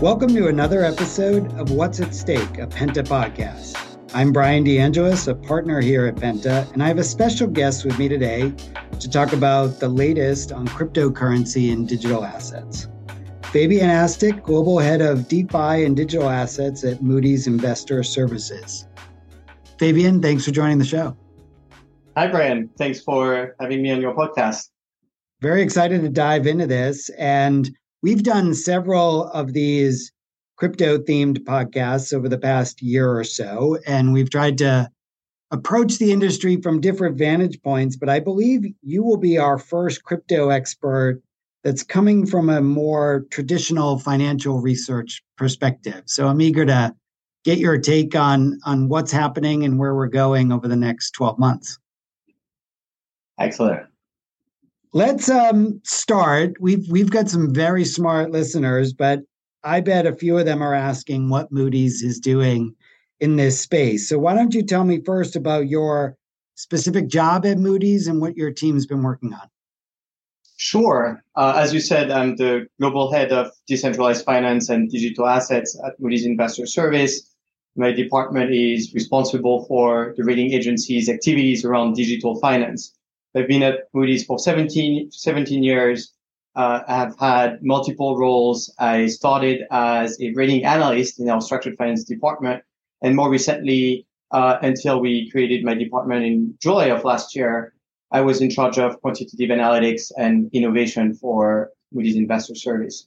Welcome to another episode of What's at Stake, a Penta podcast. I'm Brian DeAngelis, a partner here at Penta, and I have a special guest with me today to talk about the latest on cryptocurrency and digital assets. Fabian Astic, Global Head of DeFi and Digital Assets at Moody's Investor Services. Fabian, thanks for joining the show. Hi, Brian. Thanks for having me on your podcast. Very excited to dive into this. And We've done several of these crypto themed podcasts over the past year or so, and we've tried to approach the industry from different vantage points. But I believe you will be our first crypto expert that's coming from a more traditional financial research perspective. So I'm eager to get your take on on what's happening and where we're going over the next 12 months. Excellent. Let's um, start. We've we've got some very smart listeners, but I bet a few of them are asking what Moody's is doing in this space. So why don't you tell me first about your specific job at Moody's and what your team's been working on? Sure. Uh, as you said, I'm the global head of decentralized finance and digital assets at Moody's Investor Service. My department is responsible for the rating agency's activities around digital finance. I've been at Moody's for 17, 17 years. Uh, I've had multiple roles. I started as a rating analyst in our structured finance department. And more recently, uh, until we created my department in July of last year, I was in charge of quantitative analytics and innovation for Moody's Investor Service.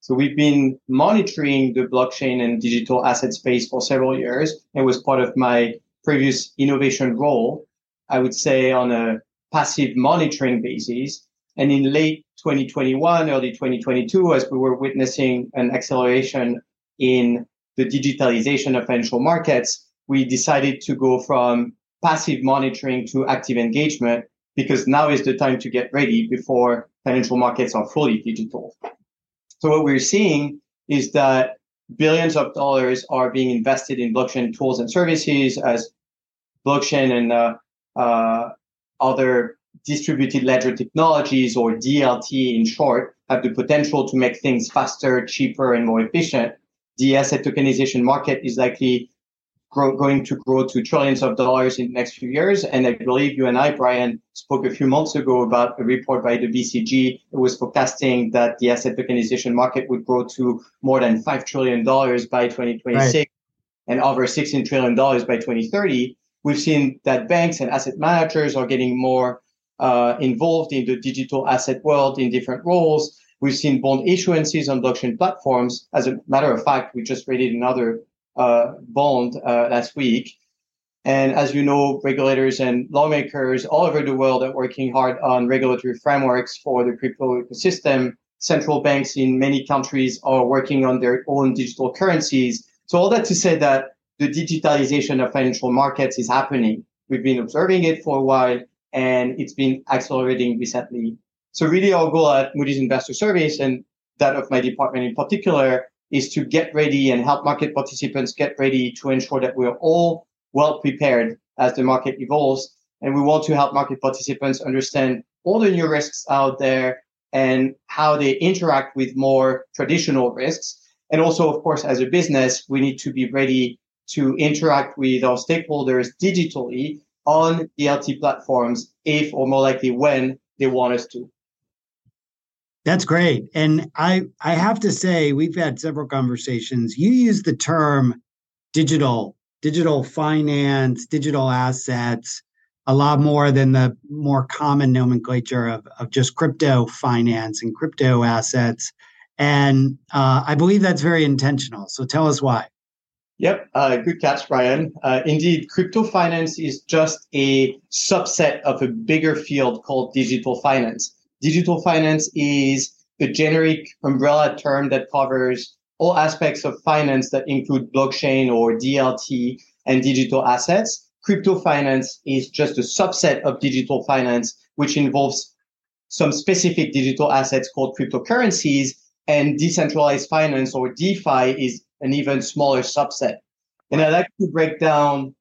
So we've been monitoring the blockchain and digital asset space for several years. It was part of my previous innovation role. I would say on a passive monitoring basis. And in late 2021, early 2022, as we were witnessing an acceleration in the digitalization of financial markets, we decided to go from passive monitoring to active engagement because now is the time to get ready before financial markets are fully digital. So what we're seeing is that billions of dollars are being invested in blockchain tools and services as blockchain and uh, uh, other distributed ledger technologies or DLT in short have the potential to make things faster, cheaper, and more efficient. The asset tokenization market is likely grow, going to grow to trillions of dollars in the next few years. And I believe you and I, Brian, spoke a few months ago about a report by the BCG. It was forecasting that the asset tokenization market would grow to more than $5 trillion by 2026 right. and over $16 trillion by 2030 we've seen that banks and asset managers are getting more uh, involved in the digital asset world in different roles. We've seen bond issuances on blockchain platforms. As a matter of fact, we just rated another uh, bond uh, last week. And as you know, regulators and lawmakers all over the world are working hard on regulatory frameworks for the crypto ecosystem. Central banks in many countries are working on their own digital currencies. So all that to say that the digitalization of financial markets is happening. We've been observing it for a while and it's been accelerating recently. So really our goal at Moody's Investor Service and that of my department in particular is to get ready and help market participants get ready to ensure that we're all well prepared as the market evolves. And we want to help market participants understand all the new risks out there and how they interact with more traditional risks. And also, of course, as a business, we need to be ready to interact with our stakeholders digitally on DLT platforms if or more likely when they want us to. That's great. And I I have to say we've had several conversations. You use the term digital digital finance, digital assets a lot more than the more common nomenclature of, of just crypto finance and crypto assets. And uh, I believe that's very intentional. So tell us why. Yep, uh, good catch, Brian. Uh, indeed, crypto finance is just a subset of a bigger field called digital finance. Digital finance is a generic umbrella term that covers all aspects of finance that include blockchain or DLT and digital assets. Crypto finance is just a subset of digital finance, which involves some specific digital assets called cryptocurrencies and decentralized finance or DeFi is an even smaller subset. And I'd like to break down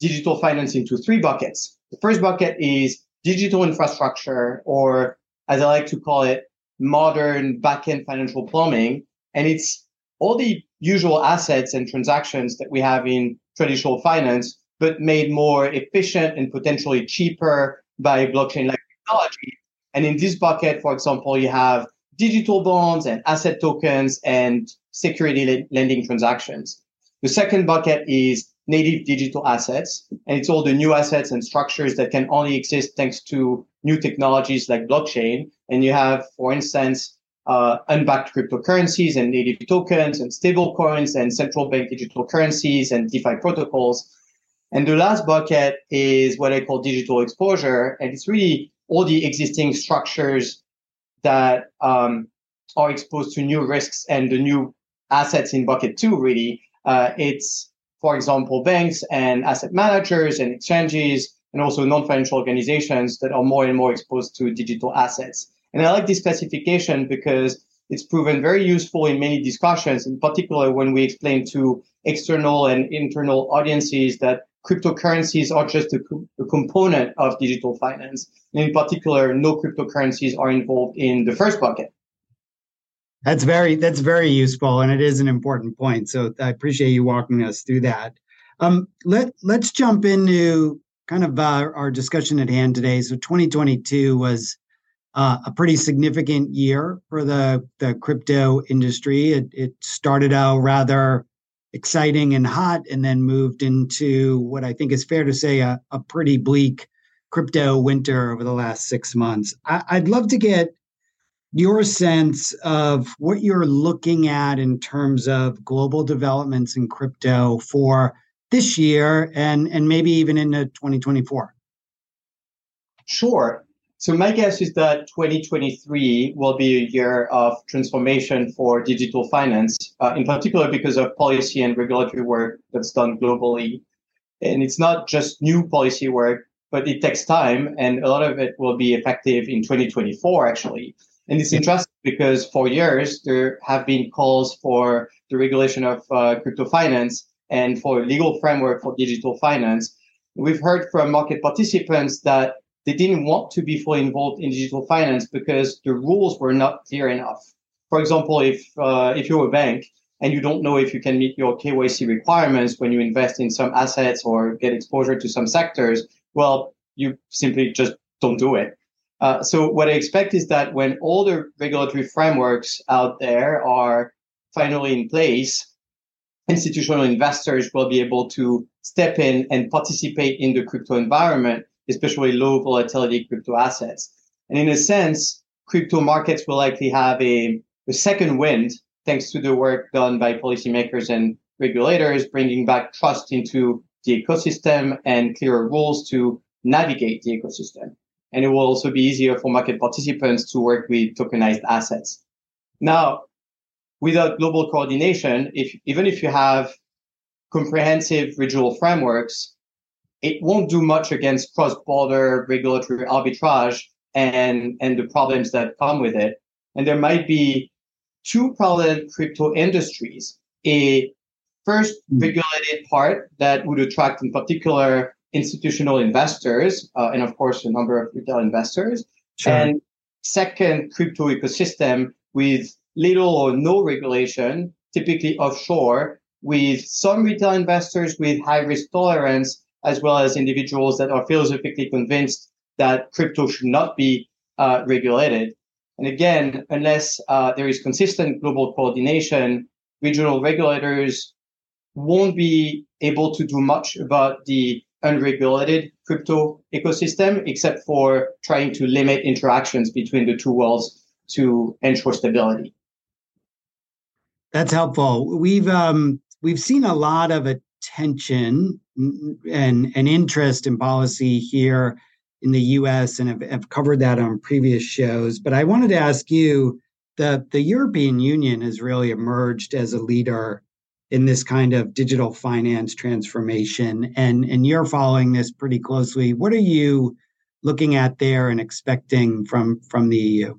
digital finance into three buckets. The first bucket is digital infrastructure, or as I like to call it, modern backend financial plumbing. And it's all the usual assets and transactions that we have in traditional finance, but made more efficient and potentially cheaper by blockchain like technology. And in this bucket, for example, you have digital bonds and asset tokens and security lending transactions. The second bucket is native digital assets, and it's all the new assets and structures that can only exist thanks to new technologies like blockchain. And you have, for instance, uh, unbacked cryptocurrencies and native tokens and stable coins and central bank digital currencies and DeFi protocols. And the last bucket is what I call digital exposure. And it's really all the existing structures that um, are exposed to new risks and the new assets in bucket two, really. Uh, it's, for example, banks and asset managers and exchanges and also non-financial organizations that are more and more exposed to digital assets. And I like this classification because it's proven very useful in many discussions, in particular when we explain to external and internal audiences that cryptocurrencies are just a, a, component of digital finance. And in particular, no cryptocurrencies are involved in the first bucket. That's very that's very useful, and it is an important point. So I appreciate you walking us through that. Um, let let's jump into kind of uh, our discussion at hand today. So 2022 was uh, a pretty significant year for the the crypto industry. It, it started out rather exciting and hot, and then moved into what I think is fair to say a, a pretty bleak crypto winter over the last six months. I, I'd love to get your sense of what you're looking at in terms of global developments in crypto for this year and and maybe even into 2024 sure so my guess is that 2023 will be a year of transformation for digital finance uh, in particular because of policy and regulatory work that's done globally. And it's not just new policy work but it takes time and a lot of it will be effective in 2024 actually. And it's interesting because for years there have been calls for the regulation of uh, crypto finance and for a legal framework for digital finance. We've heard from market participants that they didn't want to be fully involved in digital finance because the rules were not clear enough. For example, if uh, if you're a bank and you don't know if you can meet your KYC requirements when you invest in some assets or get exposure to some sectors, well, you simply just don't do it. Uh, so what I expect is that when all the regulatory frameworks out there are finally in place, institutional investors will be able to step in and participate in the crypto environment, especially low volatility crypto assets. And in a sense, crypto markets will likely have a, a second wind thanks to the work done by policymakers and regulators, bringing back trust into the ecosystem and clearer rules to navigate the ecosystem and it will also be easier for market participants to work with tokenized assets. Now, without global coordination, if even if you have comprehensive regional frameworks, it won't do much against cross-border regulatory arbitrage and, and the problems that come with it. And there might be two parallel crypto industries. A first hmm. regulated part that would attract in particular institutional investors, uh, and of course, a number of retail investors. Sure. And second, crypto ecosystem with little or no regulation, typically offshore, with some retail investors with high risk tolerance, as well as individuals that are philosophically convinced that crypto should not be uh, regulated. And again, unless uh, there is consistent global coordination, regional regulators won't be able to do much about the unregulated crypto ecosystem, except for trying to limit interactions between the two worlds to ensure stability. That's helpful. We've um, we've seen a lot of attention and an interest in policy here in the U.S. and have, have covered that on previous shows. But I wanted to ask you: the the European Union has really emerged as a leader in this kind of digital finance transformation and and you're following this pretty closely what are you looking at there and expecting from from the EU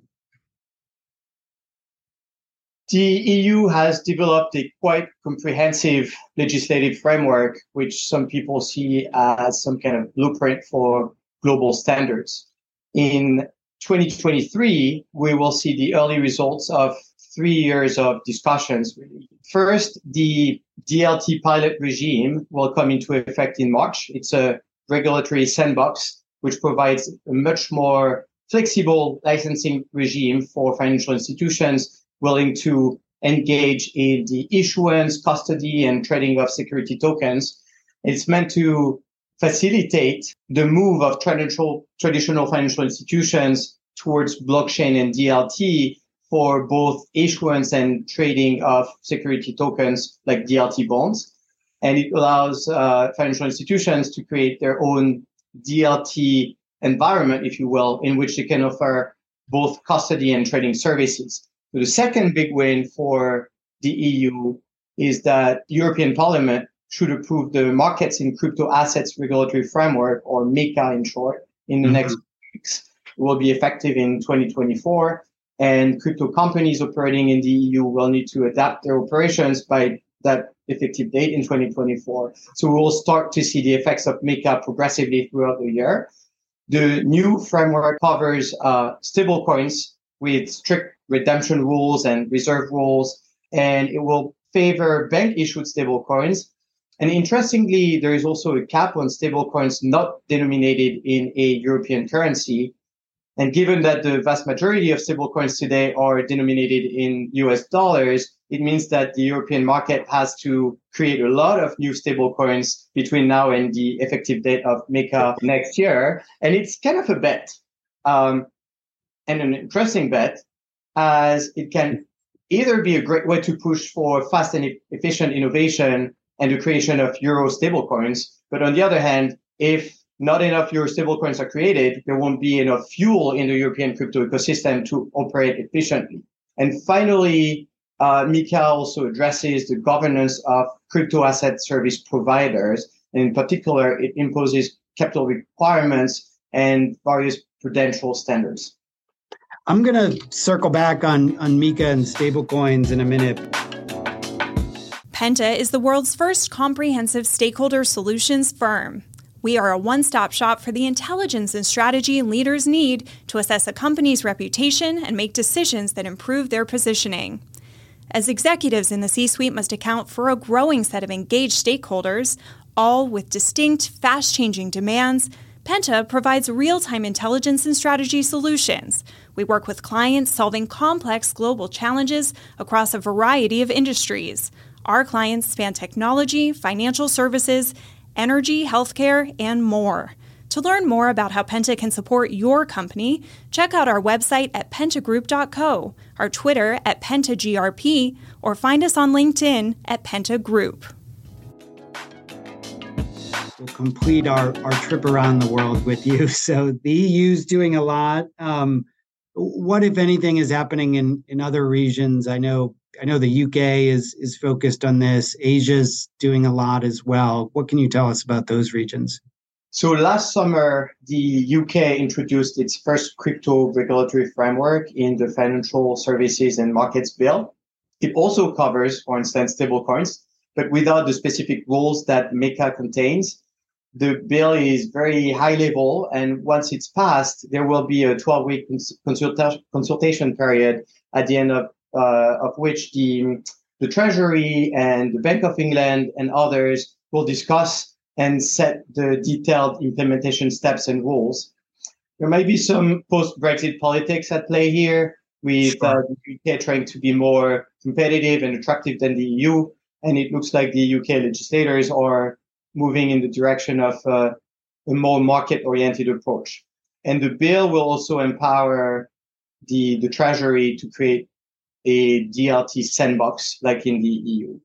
the EU has developed a quite comprehensive legislative framework, which some people see as some kind of blueprint for global standards. In 2023, we will see the early results of three years of discussions. First, the DLT pilot regime will come into effect in March. It's a regulatory sandbox which provides a much more flexible licensing regime for financial institutions willing to engage in the issuance, custody, and trading of security tokens. It's meant to facilitate the move of traditional, traditional financial institutions towards blockchain and DLT for both issuance and trading of security tokens like DLT bonds. And it allows uh, financial institutions to create their own DLT environment, if you will, in which they can offer both custody and trading services. The second big win for the EU is that European Parliament should approve the markets in crypto assets regulatory framework, or MiCA in short, in the mm-hmm. next weeks. It will be effective in 2024, and crypto companies operating in the EU will need to adapt their operations by that effective date in 2024. So we will start to see the effects of MiCA progressively throughout the year. The new framework covers uh, stablecoins with strict redemption rules and reserve rules, and it will favor bank issued stablecoins. And interestingly, there is also a cap on stablecoins not denominated in a European currency. And given that the vast majority of stablecoins today are denominated in US dollars, it means that the European market has to create a lot of new stablecoins between now and the effective date of MiCA next year. And it's kind of a bet, um, and an interesting bet, as it can either be a great way to push for fast and efficient innovation and the creation of euro stablecoins. But on the other hand, if not enough euro stablecoins are created, there won't be enough fuel in the European crypto ecosystem to operate efficiently. And finally, uh, MiCA also addresses the governance of crypto asset service providers. In particular, it imposes capital requirements and various prudential standards. I'm going to circle back on, on MiCA and stablecoins in a minute. Penta is the world's first comprehensive stakeholder solutions firm. We are a one stop shop for the intelligence and strategy leaders need to assess a company's reputation and make decisions that improve their positioning as executives in the C suite must account for a growing set of engaged stakeholders, all with distinct, fast changing demands. Penta provides real time intelligence and strategy solutions. We work with clients solving complex global challenges across a variety of industries. Our clients span technology, financial services, energy, healthcare, and more. To learn more about how Penta can support your company, check out our website at pentagroup.co, our Twitter at pentagrp, or find us on LinkedIn at pentagroup. We'll complete our, our trip around the world with you. So the EU is doing a lot. Um, what, if anything, is happening in, in other regions? I know I know the UK is is focused on this. Asia's doing a lot as well. What can you tell us about those regions? So last summer, the UK introduced its first crypto regulatory framework in the Financial Services and Markets Bill. It also covers, for instance, stablecoins, but without the specific rules that MiCA contains. The bill is very high level, and once it's passed, there will be a 12 week consulta- consultation period at the end of, uh, of which the, the Treasury and the Bank of England and others will discuss and set the detailed implementation steps and rules. There may be some post-Brexit politics at play here, with sure. uh, the UK trying to be more competitive and attractive than the EU, and it looks like the UK legislators are moving in the direction of uh, a more market-oriented approach. And the bill will also empower the, the Treasury to create a DLT sandbox like in the EU.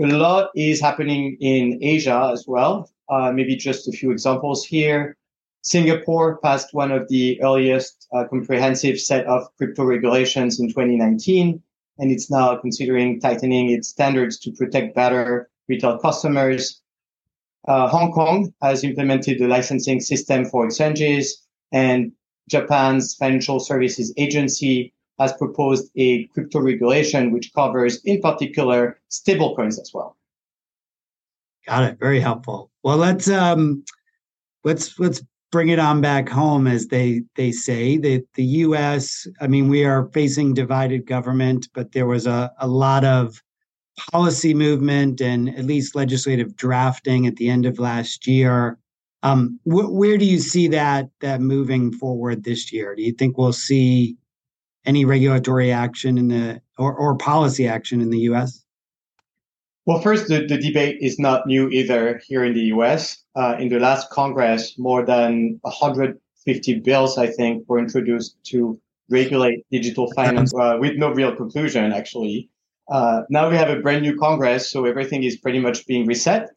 A lot is happening in Asia as well. Uh, maybe just a few examples here. Singapore passed one of the earliest uh, comprehensive set of crypto regulations in 2019, and it's now considering tightening its standards to protect better retail customers. Uh, Hong Kong has implemented the licensing system for exchanges, and Japan's Financial Services Agency has proposed a crypto regulation which covers, in particular, stablecoins as well. Got it. Very helpful. Well, let's um, let's let's bring it on back home, as they they say. That the U.S. I mean, we are facing divided government, but there was a, a lot of policy movement and at least legislative drafting at the end of last year. Um, wh- where do you see that that moving forward this year? Do you think we'll see any regulatory action in the or, or policy action in the U.S.? Well, first, the, the debate is not new either here in the US. Uh, in the last Congress, more than 150 bills, I think, were introduced to regulate digital finance uh, with no real conclusion, actually. Uh, now we have a brand new Congress, so everything is pretty much being reset.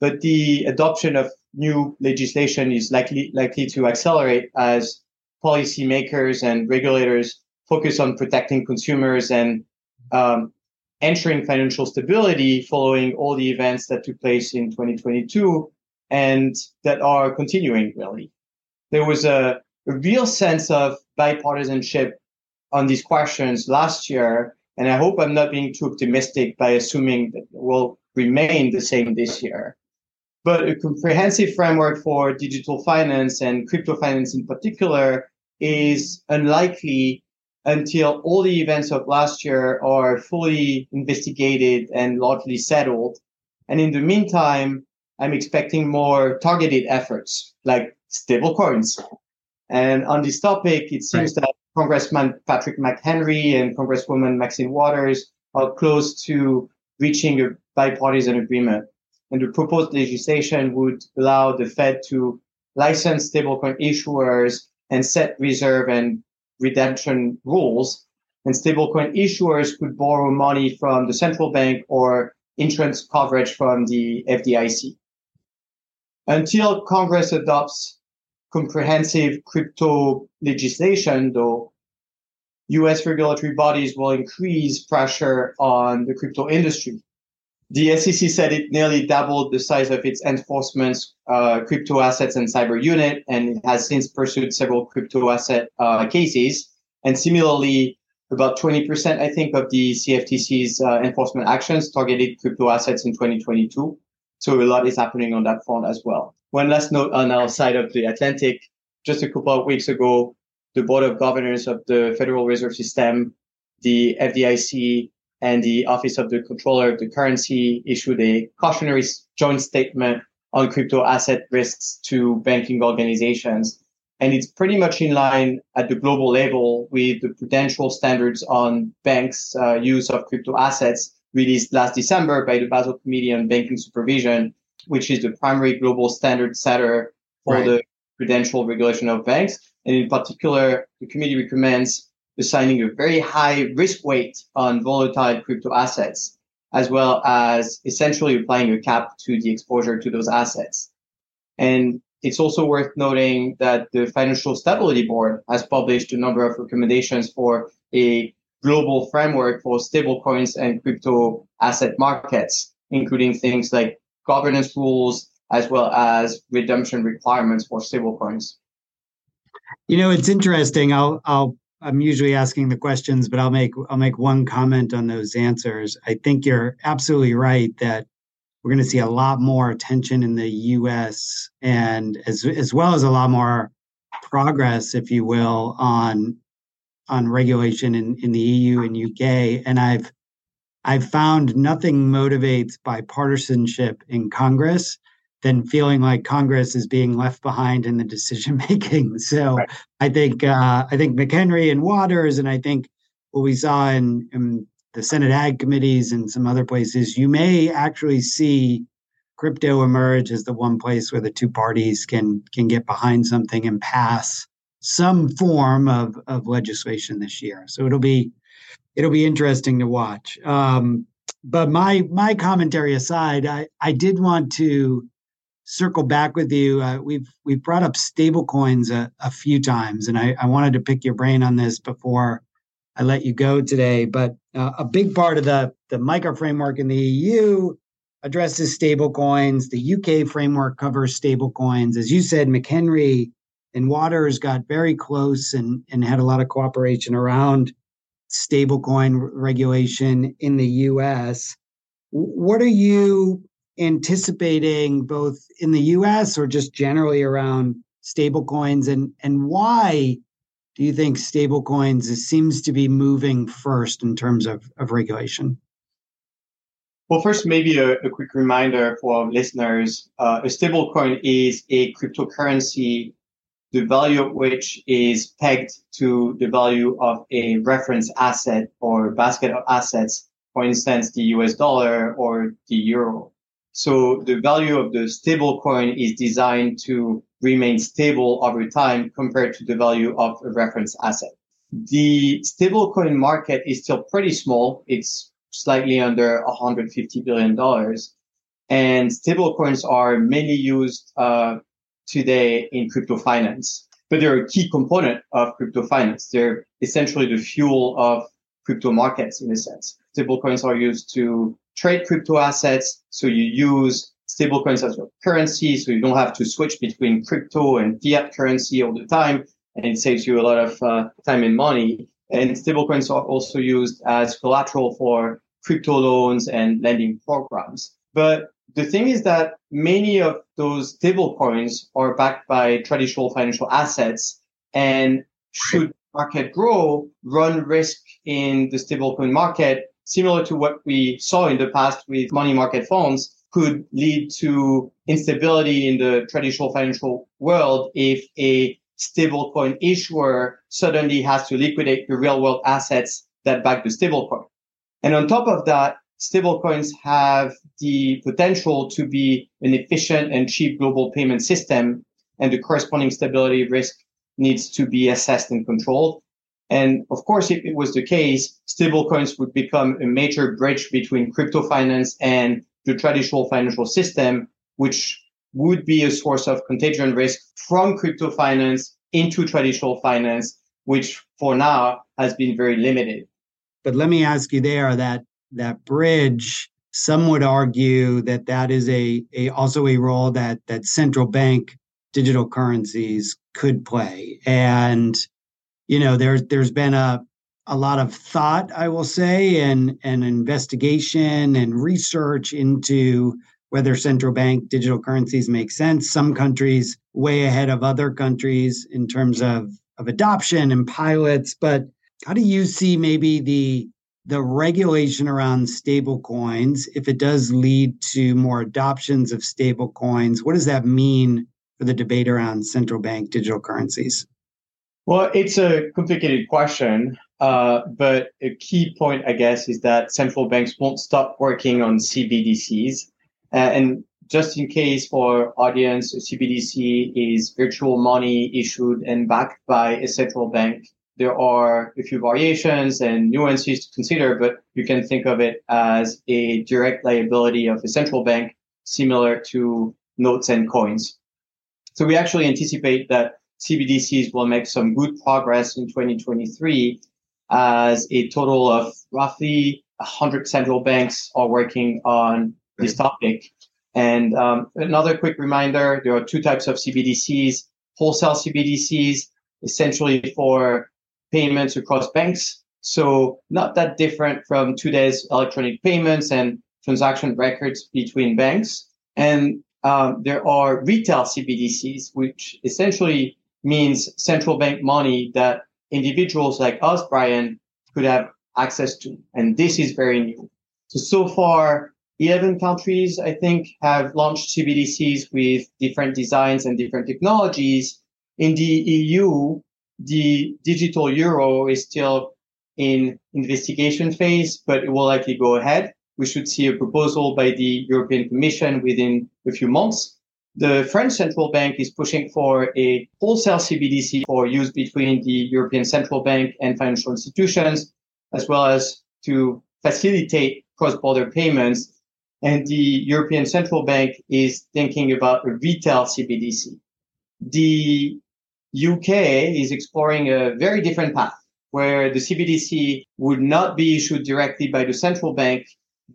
But the adoption of new legislation is likely likely to accelerate as policymakers and regulators focus on protecting consumers and um, ensuring financial stability following all the events that took place in 2022 and that are continuing really. There was a, a real sense of bipartisanship on these questions last year, and I hope I'm not being too optimistic by assuming that it will remain the same this year. But a comprehensive framework for digital finance and crypto finance in particular is unlikely until all the events of last year are fully investigated and largely settled. And in the meantime, I'm expecting more targeted efforts like stablecoins. And on this topic, it seems right. that Congressman Patrick McHenry and Congresswoman Maxine Waters are close to reaching a bipartisan agreement. And the proposed legislation would allow the Fed to license stablecoin issuers and set reserve and redemption rules, and stablecoin issuers could borrow money from the central bank or insurance coverage from the FDIC. Until Congress adopts comprehensive crypto legislation, though, US regulatory bodies will increase pressure on the crypto industry. The SEC said it nearly doubled the size of its enforcement uh, crypto assets and cyber unit, and it has since pursued several crypto asset uh, cases. And similarly, about 20%, I think, of the CFTC's uh, enforcement actions targeted crypto assets in 2022. So a lot is happening on that front as well. One last note on our side of the Atlantic. Just a couple of weeks ago, the Board of Governors of the Federal Reserve System, the FDIC, and the Office of the Comptroller of the Currency issued a cautionary joint statement on crypto asset risks to banking organizations. And it's pretty much in line at the global level with the prudential standards on banks' uh, use of crypto assets released last December by the Basel Committee on Banking Supervision, which is the primary global standard setter for right. the prudential regulation of banks. And in particular, the committee recommends assigning a very high risk weight on volatile crypto assets, as well as essentially applying a cap to the exposure to those assets. And it's also worth noting that the Financial Stability Board has published a number of recommendations for a global framework for stablecoins and crypto asset markets, including things like governance rules as well as redemption requirements for stablecoins. You know, it's interesting. I'll I'll I'm usually asking the questions, but I'll make I'll make one comment on those answers. I think you're absolutely right that we're going to see a lot more attention in the U.S. and as as well as a lot more progress, if you will, on on regulation in, in the EU and UK. And I've I've found nothing motivates bipartisanship in Congress than feeling like Congress is being left behind in the decision making. So right. I think uh, I think McHenry and Waters, and I think what we saw in, in the Senate Ag committees and some other places, you may actually see crypto emerge as the one place where the two parties can can get behind something and pass some form of of legislation this year. So it'll be it'll be interesting to watch. Um, but my my commentary aside, I I did want to circle back with you. Uh, we've we've brought up stablecoins a, a few times, and I, I wanted to pick your brain on this before I let you go today. But uh, a big part of the the MiCA framework in the EU addresses stablecoins. The UK framework covers stablecoins. As you said, McHenry and Waters got very close and, and had a lot of cooperation around stablecoin regulation in the US. What are you anticipating both in the US or just generally around stablecoins and and why do you think stablecoins seems to be moving first in terms of, of regulation? Well, first, maybe a, a quick reminder for listeners. Uh, a stablecoin is a cryptocurrency, the value of which is pegged to the value of a reference asset or basket of assets, for instance, the US dollar or the euro. So the value of the stablecoin is designed to remain stable over time compared to the value of a reference asset. The stablecoin market is still pretty small. It's slightly under 150 billion dollars, and stablecoins are mainly used uh, today in crypto finance. But they're a key component of crypto finance. They're essentially the fuel of crypto markets in a sense. Stablecoins are used to trade crypto assets. So you use stablecoins as your currency. So you don't have to switch between crypto and fiat currency all the time. And it saves you a lot of uh, time and money. And stablecoins are also used as collateral for crypto loans and lending programs. But the thing is that many of those stablecoins are backed by traditional financial assets and should market grow, run risk in the stablecoin market, similar to what we saw in the past with money market funds, could lead to instability in the traditional financial world if a stablecoin issuer suddenly has to liquidate the real world assets that back the stablecoin. And on top of that, stablecoins have the potential to be an efficient and cheap global payment system, and the corresponding stability risk needs to be assessed and controlled. And of course, if it was the case, stablecoins would become a major bridge between crypto finance and the traditional financial system, which would be a source of contagion risk from crypto finance into traditional finance, which for now has been very limited. But let me ask you there that that bridge. Some would argue that that is a, a also a role that that central bank digital currencies could play, and you know there's there's been a a lot of thought, I will say, and, and investigation and research into whether central bank digital currencies make sense. Some countries way ahead of other countries in terms of, of adoption and pilots. But how do you see maybe the the regulation around stable coins, if it does lead to more adoptions of stable coins, what does that mean for the debate around central bank digital currencies? Well, it's a complicated question. Uh, but a key point, I guess, is that central banks won't stop working on CBDCs. Uh, and just in case for audience, CBDC is virtual money issued and backed by a central bank. There are a few variations and nuances to consider, but you can think of it as a direct liability of a central bank, similar to notes and coins. So we actually anticipate that CBDCs will make some good progress in 2023 as a total of roughly 100 central banks are working on this topic. And um, another quick reminder, there are two types of CBDCs, wholesale CBDCs, essentially for payments across banks. So not that different from today's electronic payments and transaction records between banks. And um, there are retail CBDCs, which essentially means central bank money that individuals like us, Brian, could have access to. And this is very new. So, so far, 11 countries, I think, have launched CBDCs with different designs and different technologies. In the EU, the digital euro is still in investigation phase, but it will likely go ahead. We should see a proposal by the European Commission within a few months. The French central bank is pushing for a wholesale CBDC for use between the European Central Bank and financial institutions, as well as to facilitate cross-border payments. And the European Central Bank is thinking about a retail CBDC. The UK is exploring a very different path where the CBDC would not be issued directly by the central bank,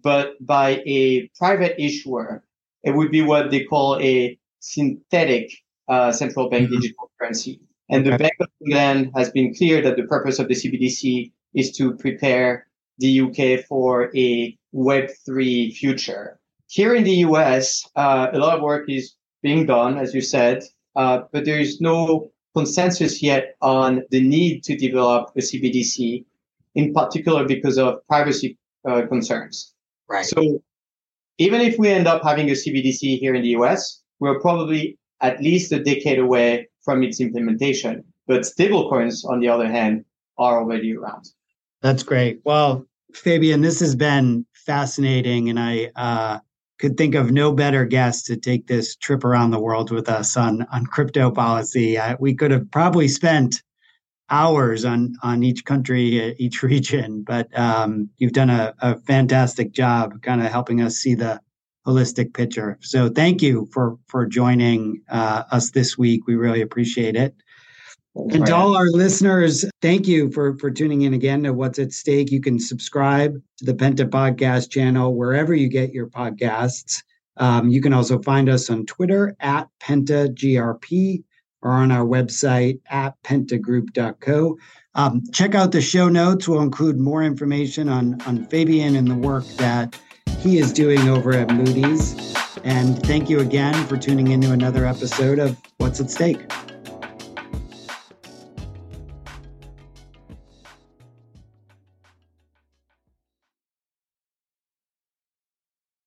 but by a private issuer it would be what they call a synthetic uh, central bank mm-hmm. digital currency. And okay. the Bank of England has been clear that the purpose of the CBDC is to prepare the UK for a Web3 future. Here in the US, uh, a lot of work is being done, as you said. uh, but there is no consensus yet on the need to develop a CBDC, in particular because of privacy uh, concerns. Right. So even if we end up having a CBDC here in the US, we're probably at least a decade away from its implementation. But stablecoins, on the other hand, are already around. That's great. Well, Fabian, this has been fascinating, and I uh, could think of no better guest to take this trip around the world with us on on crypto policy. Uh, we could have probably spent hours on on each country, uh, each region, but um, you've done a, a fantastic job, kind of helping us see the holistic picture. So, thank you for for joining uh, us this week. We really appreciate it. And to all our listeners, thank you for for tuning in again to What's at Stake. You can subscribe to the Penta Podcast channel wherever you get your podcasts. Um, you can also find us on Twitter at PentaGRP or on our website at pentagroup.co. Um, check out the show notes. We'll include more information on, on Fabian and the work that he is doing over at Moody's. And thank you again for tuning into another episode of What's at Stake.